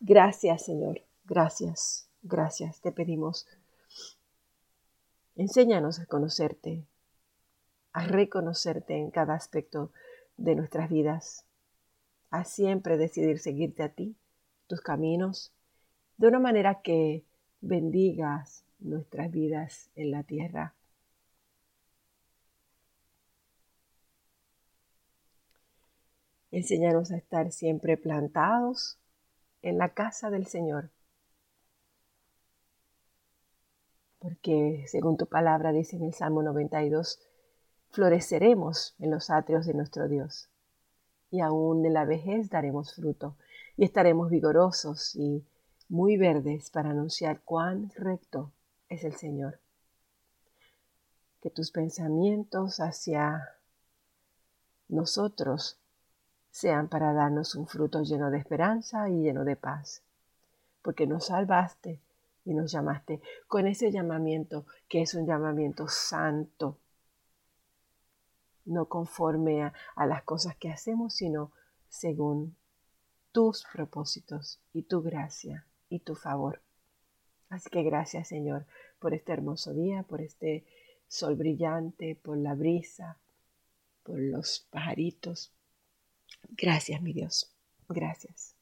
Gracias, Señor. Gracias, gracias. Te pedimos. Enséñanos a conocerte, a reconocerte en cada aspecto de nuestras vidas, a siempre decidir seguirte a ti, tus caminos, de una manera que bendigas nuestras vidas en la tierra. Enséñanos a estar siempre plantados en la casa del Señor. Porque según tu palabra dice en el Salmo 92, floreceremos en los atrios de nuestro Dios. Y aún en la vejez daremos fruto y estaremos vigorosos y muy verdes para anunciar cuán recto es el Señor. Que tus pensamientos hacia nosotros sean para darnos un fruto lleno de esperanza y lleno de paz, porque nos salvaste y nos llamaste con ese llamamiento que es un llamamiento santo, no conforme a, las cosas que hacemos, sino según tus propósitos y tu gracia y tu favor. Así que gracias Señor por este hermoso día, por este sol brillante, por la brisa, por los pajaritos. Gracias mi Dios, gracias.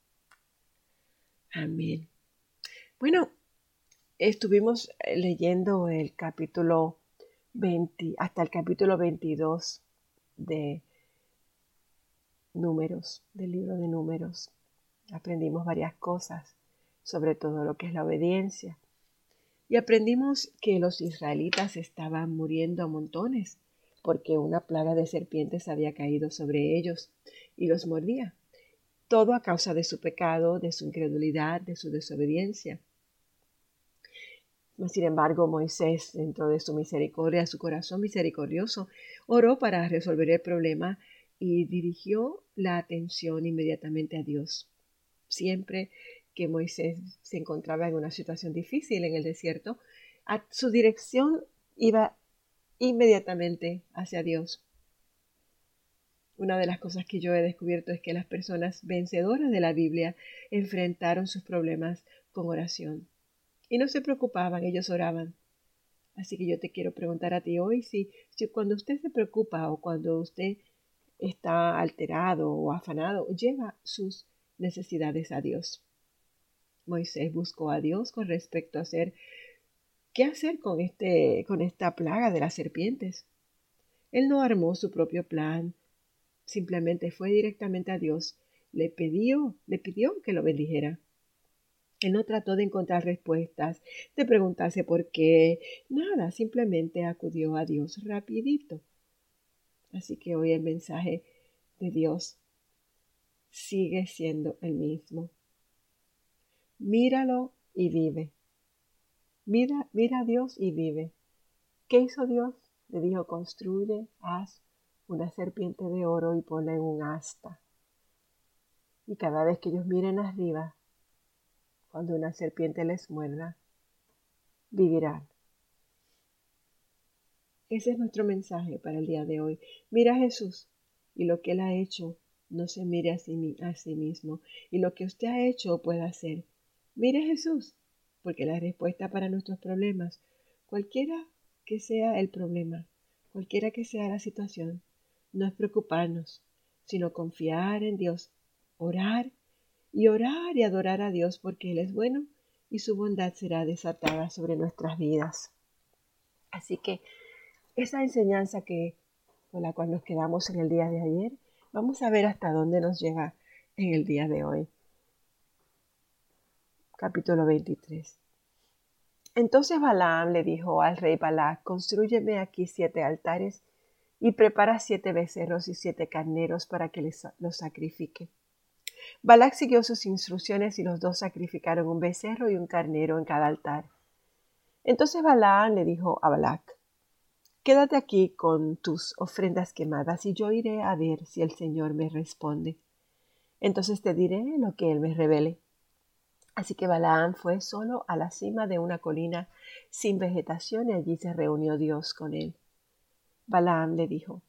Amén. Bueno, estuvimos leyendo el capítulo 20 hasta el capítulo 22 de números, del libro de números. Aprendimos varias cosas, sobre todo lo que es la obediencia. Y aprendimos que los israelitas estaban muriendo a montones porque una plaga de serpientes había caído sobre ellos y los mordía. Todo a causa de su pecado, de su incredulidad, de su desobediencia. Sin embargo, Moisés, dentro de su misericordia, su corazón misericordioso, oró para resolver el problema y dirigió la atención inmediatamente a Dios. Siempre que Moisés se encontraba en una situación difícil en el desierto, a su dirección iba inmediatamente hacia Dios. Una de las cosas que yo he descubierto es que las personas vencedoras de la Biblia enfrentaron sus problemas con oración. Y no se preocupaban, ellos oraban. Así que yo te quiero preguntar a ti hoy si, cuando usted se preocupa o cuando usted está alterado o afanado, lleva sus necesidades a Dios. Moisés buscó a Dios con respecto a hacer qué hacer con este con esta plaga de las serpientes. Él no armó su propio plan, simplemente fue directamente a Dios, le pidió, le pidió que lo bendijera. Él no trató de encontrar respuestas, de preguntarse por qué, nada, simplemente acudió a Dios rapidito. Así que hoy el mensaje de Dios sigue siendo el mismo. Míralo y vive. Mira, mira a Dios y vive. ¿Qué hizo Dios? Le dijo, construye, haz una serpiente de oro y ponla en un asta. Y cada vez que ellos miren arriba, cuando una serpiente les muerda, vivirán. Ese es nuestro mensaje para el día de hoy. Mira a Jesús y lo que Él ha hecho, no se mire a sí, a sí mismo. Y lo que usted ha hecho puede hacer. Mire a Jesús, porque la respuesta para nuestros problemas, cualquiera que sea el problema, cualquiera que sea la situación, no es preocuparnos, sino confiar en Dios, orar y orar y adorar a Dios porque Él es bueno y su bondad será desatada sobre nuestras vidas. Así que esa enseñanza que con la cual nos quedamos en el día de ayer, vamos a ver hasta dónde nos llega en el día de hoy. Capítulo 23. Entonces Balaam le dijo al rey Balac, construyeme aquí siete altares y prepara siete becerros y siete carneros para que los sacrifique. Balac siguió sus instrucciones y los dos sacrificaron un becerro y un carnero en cada altar. Entonces Balaam le dijo a Balac, Quédate aquí con tus ofrendas quemadas y yo iré a ver si el Señor me responde. Entonces te diré lo que Él me revele. Así que Balaam fue solo a la cima de una colina sin vegetación y allí se reunió Dios con él. Balaam le dijo,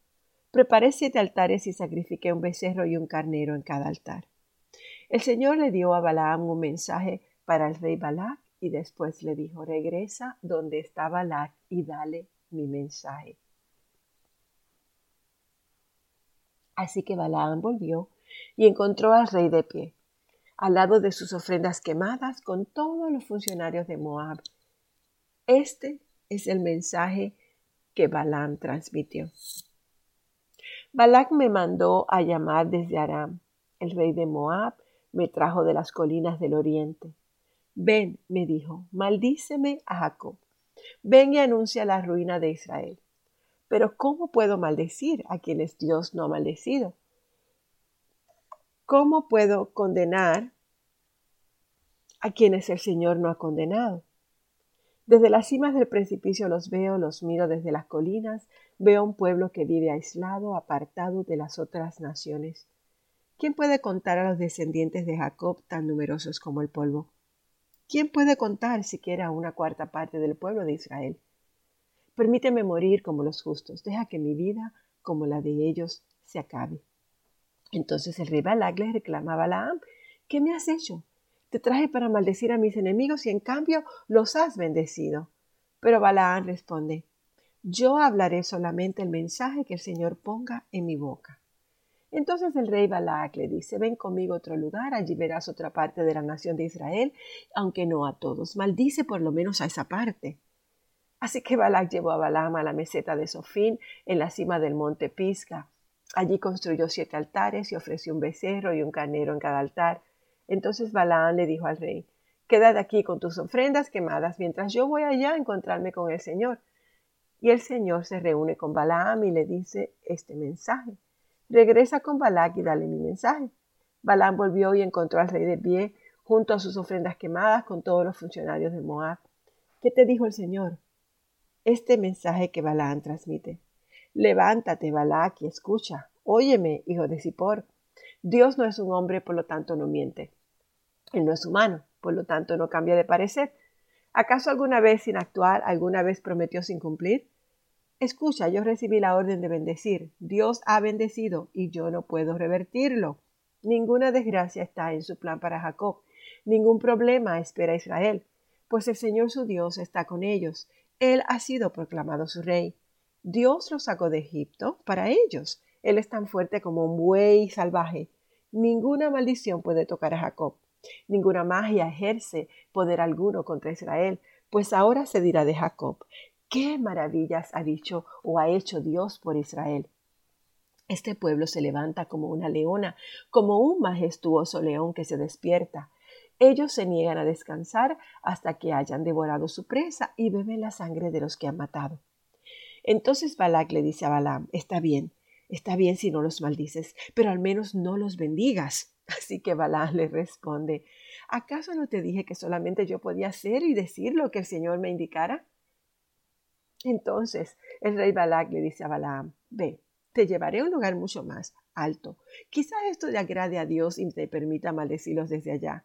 Preparé siete altares y sacrifiqué un becerro y un carnero en cada altar. El Señor le dio a Balaam un mensaje para el rey Balac y después le dijo, regresa donde está Balac y dale mi mensaje. Así que Balaam volvió y encontró al rey de pie, al lado de sus ofrendas quemadas con todos los funcionarios de Moab. Este es el mensaje que Balaam transmitió. Balac me mandó a llamar desde Aram. El rey de Moab me trajo de las colinas del oriente. Ven, me dijo, maldíceme a Jacob. Ven y anuncia la ruina de Israel. Pero ¿cómo puedo maldecir a quienes Dios no ha maldecido? ¿Cómo puedo condenar a quienes el Señor no ha condenado? Desde las cimas del precipicio los veo, los miro desde las colinas, veo un pueblo que vive aislado, apartado de las otras naciones. ¿Quién puede contar a los descendientes de Jacob tan numerosos como el polvo? ¿Quién puede contar siquiera una cuarta parte del pueblo de Israel? Permíteme morir como los justos, deja que mi vida, como la de ellos, se acabe. Entonces el rey Balak le reclamaba a Balaam, ¿qué me has hecho? Te traje para maldecir a mis enemigos y en cambio los has bendecido. Pero Balaam responde, yo hablaré solamente el mensaje que el Señor ponga en mi boca. Entonces el rey Balac le dice, ven conmigo a otro lugar, allí verás otra parte de la nación de Israel, aunque no a todos, maldice por lo menos a esa parte. Así que Balac llevó a Balaam a la meseta de Sofín, en la cima del monte Pisca. Allí construyó siete altares y ofreció un becerro y un carnero en cada altar. Entonces Balaam le dijo al rey, quédate aquí con tus ofrendas quemadas mientras yo voy allá a encontrarme con el Señor. Y el Señor se reúne con Balaam y le dice este mensaje. Regresa con Balac y dale mi mensaje. Balaam volvió y encontró al rey de pie junto a sus ofrendas quemadas con todos los funcionarios de Moab. ¿Qué te dijo el Señor? Este mensaje que Balaam transmite. Levántate, Balac, y escucha. Óyeme, hijo de Zippor. Dios no es un hombre, por lo tanto no miente. Él no es humano, por lo tanto no cambia de parecer. ¿Acaso alguna vez sin actuar, alguna vez prometió sin cumplir? Escucha, yo recibí la orden de bendecir. Dios ha bendecido y yo no puedo revertirlo. Ninguna desgracia está en su plan para Jacob. Ningún problema espera a Israel, pues el Señor su Dios está con ellos. Él ha sido proclamado su rey. Dios los sacó de Egipto para ellos. Él es tan fuerte como un buey salvaje. Ninguna maldición puede tocar a Jacob. Ninguna magia ejerce poder alguno contra Israel, pues ahora se dirá de Jacob, ¿Qué maravillas ha dicho o ha hecho Dios por Israel? Este pueblo se levanta como una leona, como un majestuoso león que se despierta. Ellos se niegan a descansar hasta que hayan devorado su presa y beben la sangre de los que han matado. Entonces Balac le dice a Balaam, está bien, está bien si no los maldices, pero al menos no los bendigas. Así que Balaam le responde, ¿acaso no te dije que solamente yo podía hacer y decir lo que el Señor me indicara? Entonces el rey Balac le dice a Balaam, ve, te llevaré a un lugar mucho más alto. Quizás esto le agrade a Dios y te permita maldecirlos desde allá.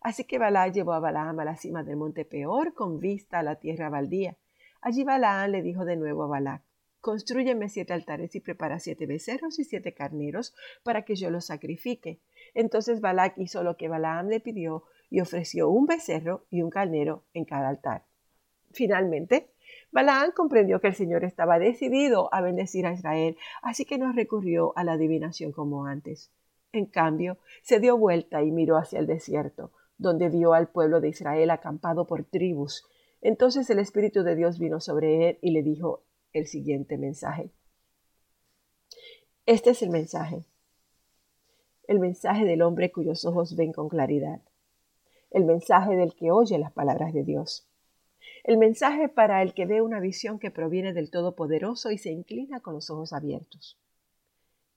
Así que Balac llevó a Balaam a la cima del monte Peor con vista a la tierra baldía. Allí Balaam le dijo de nuevo a Balac, Construyeme siete altares y prepara siete becerros y siete carneros para que yo los sacrifique. Entonces Balac hizo lo que Balaam le pidió y ofreció un becerro y un carnero en cada altar. Finalmente, Balaán comprendió que el Señor estaba decidido a bendecir a Israel, así que no recurrió a la adivinación como antes. En cambio, se dio vuelta y miró hacia el desierto, donde vio al pueblo de Israel acampado por tribus. Entonces el Espíritu de Dios vino sobre él y le dijo el siguiente mensaje. Este es el mensaje. El mensaje del hombre cuyos ojos ven con claridad. El mensaje del que oye las palabras de Dios. El mensaje para el que ve una visión que proviene del Todopoderoso y se inclina con los ojos abiertos.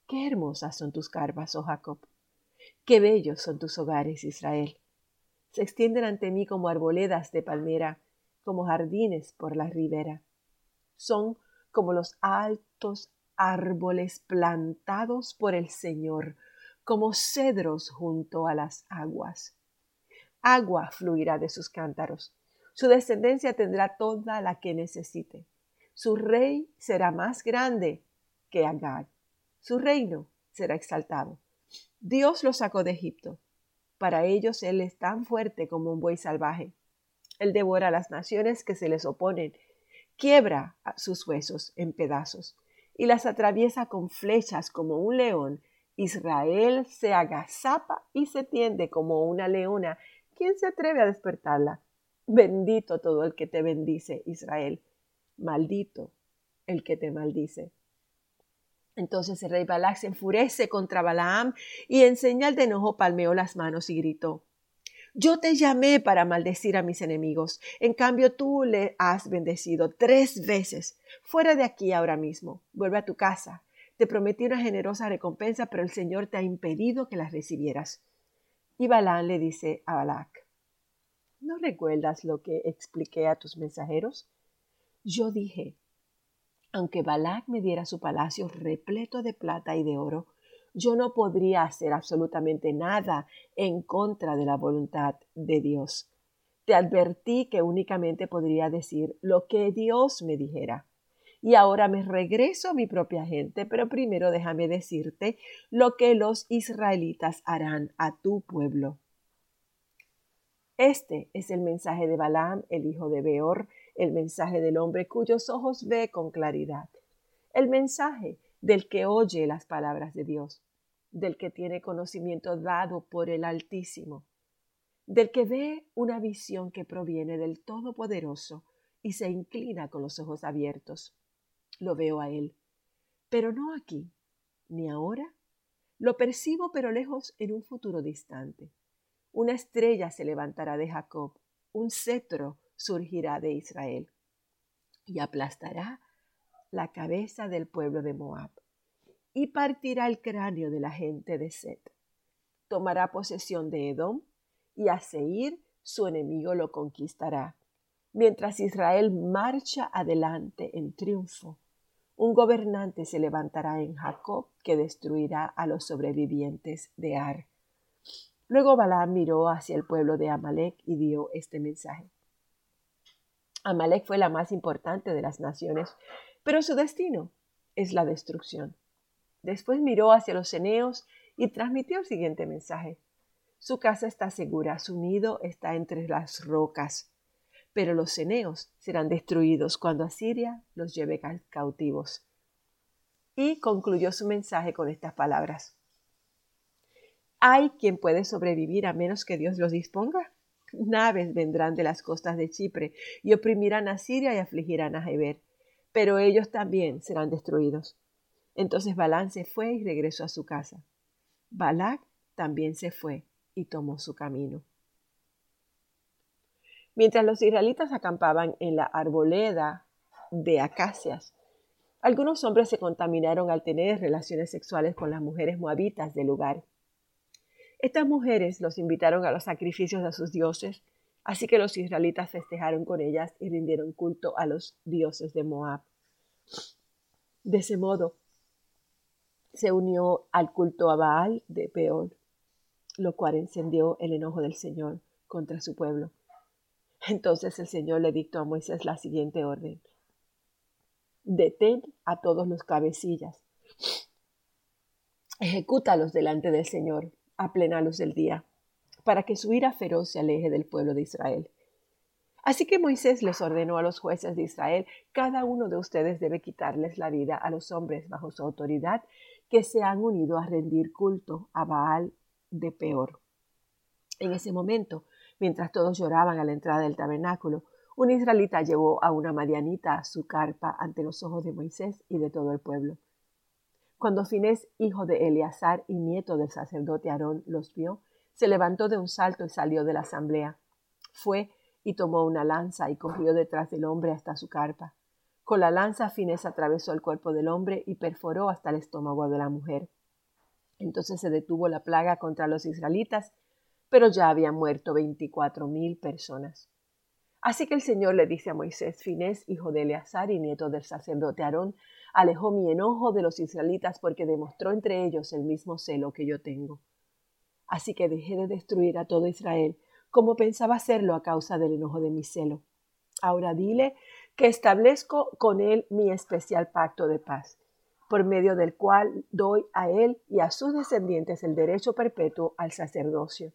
Qué hermosas son tus carvas, oh Jacob. Qué bellos son tus hogares, Israel. Se extienden ante mí como arboledas de palmera, como jardines por la ribera. Son como los altos árboles plantados por el Señor, como cedros junto a las aguas. Agua fluirá de sus cántaros su descendencia tendrá toda la que necesite. Su rey será más grande que Agag. Su reino será exaltado. Dios lo sacó de Egipto. Para ellos Él es tan fuerte como un buey salvaje. Él devora a las naciones que se les oponen, quiebra sus huesos en pedazos y las atraviesa con flechas como un león. Israel se agazapa y se tiende como una leona. ¿Quién se atreve a despertarla? Bendito todo el que te bendice, Israel. Maldito el que te maldice. Entonces el rey Balac se enfurece contra Balaam y en señal de enojo palmeó las manos y gritó, yo te llamé para maldecir a mis enemigos, en cambio tú le has bendecido tres veces. Fuera de aquí ahora mismo, vuelve a tu casa. Te prometí una generosa recompensa, pero el Señor te ha impedido que las recibieras. Y Balaam le dice a Balac, ¿no recuerdas lo que expliqué a tus mensajeros? Yo dije, aunque Balac me diera su palacio repleto de plata y de oro, yo no podría hacer absolutamente nada en contra de la voluntad de Dios. Te advertí que únicamente podría decir lo que Dios me dijera. Y ahora me regreso a mi propia gente, pero primero déjame decirte lo que los israelitas harán a tu pueblo. Este es el mensaje de Balaam, el hijo de Beor, el mensaje del hombre cuyos ojos ve con claridad, el mensaje del que oye las palabras de Dios, del que tiene conocimiento dado por el Altísimo, del que ve una visión que proviene del Todopoderoso y se inclina con los ojos abiertos. Lo veo a Él, pero no aquí, ni ahora. Lo percibo pero lejos en un futuro distante. Una estrella se levantará de Jacob, un cetro surgirá de Israel y aplastará la cabeza del pueblo de Moab y partirá el cráneo de la gente de Set. Tomará posesión de Edom y a Seir su enemigo lo conquistará. Mientras Israel marcha adelante en triunfo, un gobernante se levantará en Jacob que destruirá a los sobrevivientes de Ar. Luego Balaam miró hacia el pueblo de Amalek y dio este mensaje. Amalek fue la más importante de las naciones, pero su destino es la destrucción. Después miró hacia los ceneos y transmitió el siguiente mensaje. Su casa está segura, su nido está entre las rocas, pero los ceneos serán destruidos cuando Asiria los lleve cautivos. Y concluyó su mensaje con estas palabras. ¿Hay quien puede sobrevivir a menos que Dios los disponga? naves vendrán de las costas de Chipre y oprimirán a Siria y afligirán a Heber, pero ellos también serán destruidos. Entonces Balán se fue y regresó a su casa. Balac también se fue y tomó su camino. Mientras los israelitas acampaban en la arboleda de acacias, algunos hombres se contaminaron al tener relaciones sexuales con las mujeres moabitas del lugar. Estas mujeres los invitaron a los sacrificios de sus dioses, así que los israelitas festejaron con ellas y rindieron culto a los dioses de Moab. De ese modo, se unió al culto a Baal de Peor, lo cual encendió el enojo del Señor contra su pueblo. Entonces el Señor le dictó a Moisés la siguiente orden. Detén a todos los cabecillas. Ejecútalos delante del Señor a plena luz del día, para que su ira feroz se aleje del pueblo de Israel. Así que Moisés les ordenó a los jueces de Israel, cada uno de ustedes debe quitarles la vida a los hombres bajo su autoridad que se han unido a rendir culto a Baal de Peor. En ese momento, mientras todos lloraban a la entrada del tabernáculo, un israelita llevó a una madianita a su carpa ante los ojos de Moisés y de todo el pueblo. Cuando Finés, hijo de Eleazar y nieto del sacerdote Aarón, los vio, se levantó de un salto y salió de la asamblea. Fue y tomó una lanza y corrió detrás del hombre hasta su carpa. Con la lanza Finés atravesó el cuerpo del hombre y perforó hasta el estómago de la mujer. Entonces se detuvo la plaga contra los israelitas, pero ya habían muerto veinticuatro mil personas. Así que el Señor le dice a Moisés, Finés, hijo de Eleazar y nieto del sacerdote Aarón, alejó mi enojo de los israelitas porque demostró entre ellos el mismo celo que yo tengo. Así que dejé de destruir a todo Israel, como pensaba hacerlo a causa del enojo de mi celo. Ahora dile que establezco con él mi especial pacto de paz, por medio del cual doy a él y a sus descendientes el derecho perpetuo al sacerdocio.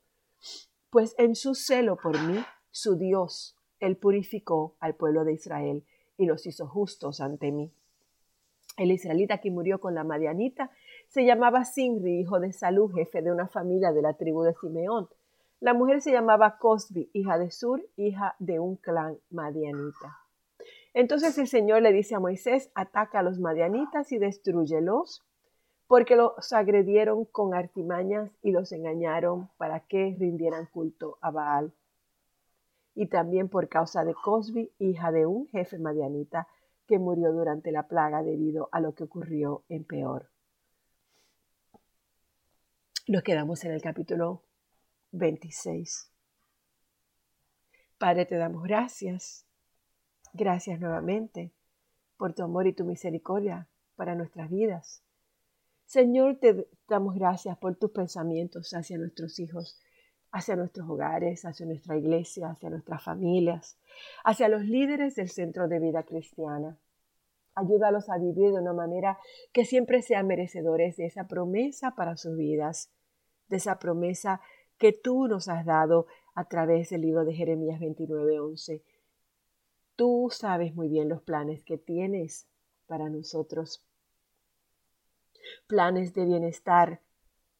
Pues en su celo por mí, su Dios, él purificó al pueblo de Israel y los hizo justos ante mí. El israelita que murió con la madianita se llamaba Simri, hijo de Salú, jefe de una familia de la tribu de Simeón. La mujer se llamaba Cosbi, hija de Sur, hija de un clan madianita. Entonces el Señor le dice a Moisés, ataca a los madianitas y destruyelos, porque los agredieron con artimañas y los engañaron para que rindieran culto a Baal. Y también por causa de Cosbi, hija de un jefe madianita, que murió durante la plaga debido a lo que ocurrió en Peor. Nos quedamos en el capítulo 26. Padre, te damos gracias. Gracias nuevamente por tu amor y tu misericordia para nuestras vidas. Señor, te damos gracias por tus pensamientos hacia nuestros hijos, hacia nuestros hogares, hacia nuestra iglesia, hacia nuestras familias, hacia los líderes del centro de vida cristiana. Ayúdalos a vivir de una manera que siempre sean merecedores de esa promesa para sus vidas, de esa promesa que tú nos has dado a través del libro de Jeremías 29:11. Tú sabes muy bien los planes que tienes para nosotros. Planes de bienestar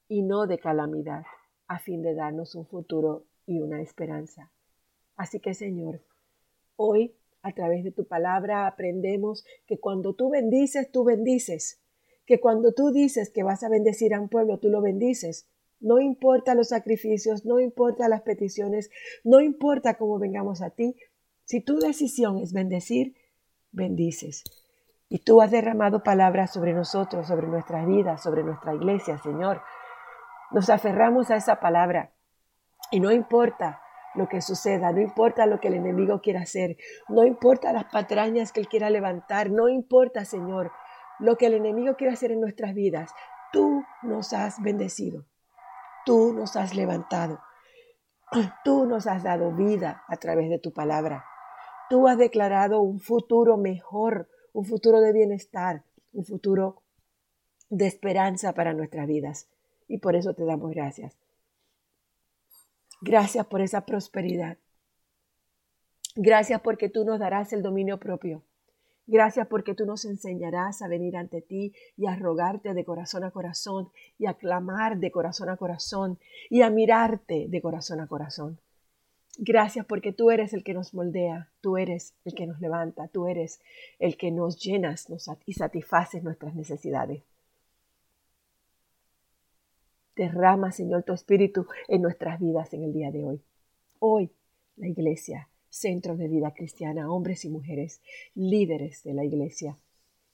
y no de calamidad, a fin de darnos un futuro y una esperanza. Así que Señor, hoy a través de tu palabra aprendemos que cuando tú bendices, tú bendices. Que cuando tú dices que vas a bendecir a un pueblo, tú lo bendices. No importa los sacrificios, no importa las peticiones, no importa cómo vengamos a ti. Si tu decisión es bendecir, bendices. Y tú has derramado palabras sobre nosotros, sobre nuestras vidas, sobre nuestra iglesia, Señor. Nos aferramos a esa palabra. Y no importa lo que suceda, no importa lo que el enemigo quiera hacer, no importa las patrañas que él quiera levantar, no importa, Señor, lo que el enemigo quiera hacer en nuestras vidas. Tú nos has bendecido. Tú nos has levantado. Tú nos has dado vida a través de tu palabra. Tú has declarado un futuro mejor, un futuro de bienestar, un futuro de esperanza para nuestras vidas. Y por eso te damos gracias. Gracias por esa prosperidad. Gracias porque tú nos darás el dominio propio. Gracias porque tú nos enseñarás a venir ante ti y a rogarte de corazón a corazón y a clamar de corazón a corazón y a mirarte de corazón a corazón. Gracias porque tú eres el que nos moldea, tú eres el que nos levanta, tú eres el que nos llenas y satisfaces nuestras necesidades. Derrama, Señor, tu espíritu en nuestras vidas en el día de hoy. Hoy, la iglesia centros de vida cristiana, hombres y mujeres, líderes de la iglesia,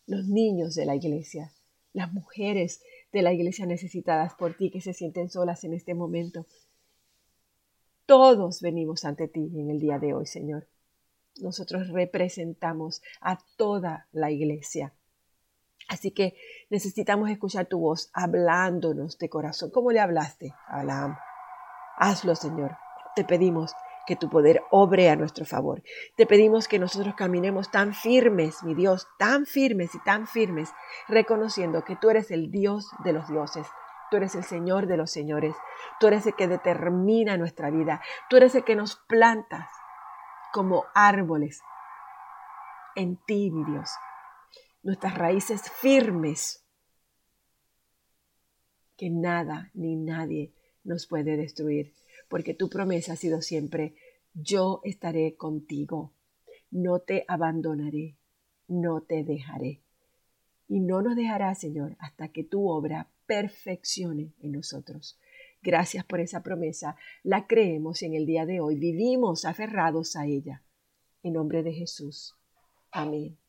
los niños de la iglesia, las mujeres de la iglesia necesitadas por ti que se sienten solas en este momento. Todos venimos ante ti en el día de hoy, Señor. Nosotros representamos a toda la iglesia. Así que necesitamos escuchar tu voz hablándonos de corazón. ¿Cómo le hablaste a Abraham? Hazlo, Señor. Te pedimos que tu poder obre a nuestro favor. Te pedimos que nosotros caminemos tan firmes, mi Dios, tan firmes y tan firmes, reconociendo que tú eres el Dios de los dioses. Tú eres el Señor de los señores. Tú eres el que determina nuestra vida. Tú eres el que nos plantas como árboles en ti, mi Dios. Nuestras raíces firmes. Que nada ni nadie nos puede destruir porque tu promesa ha sido siempre, yo estaré contigo, no te abandonaré, no te dejaré. Y no nos dejará, Señor, hasta que tu obra perfeccione en nosotros. Gracias por esa promesa. La creemos y en el día de hoy vivimos aferrados a ella. En nombre de Jesús. Amén.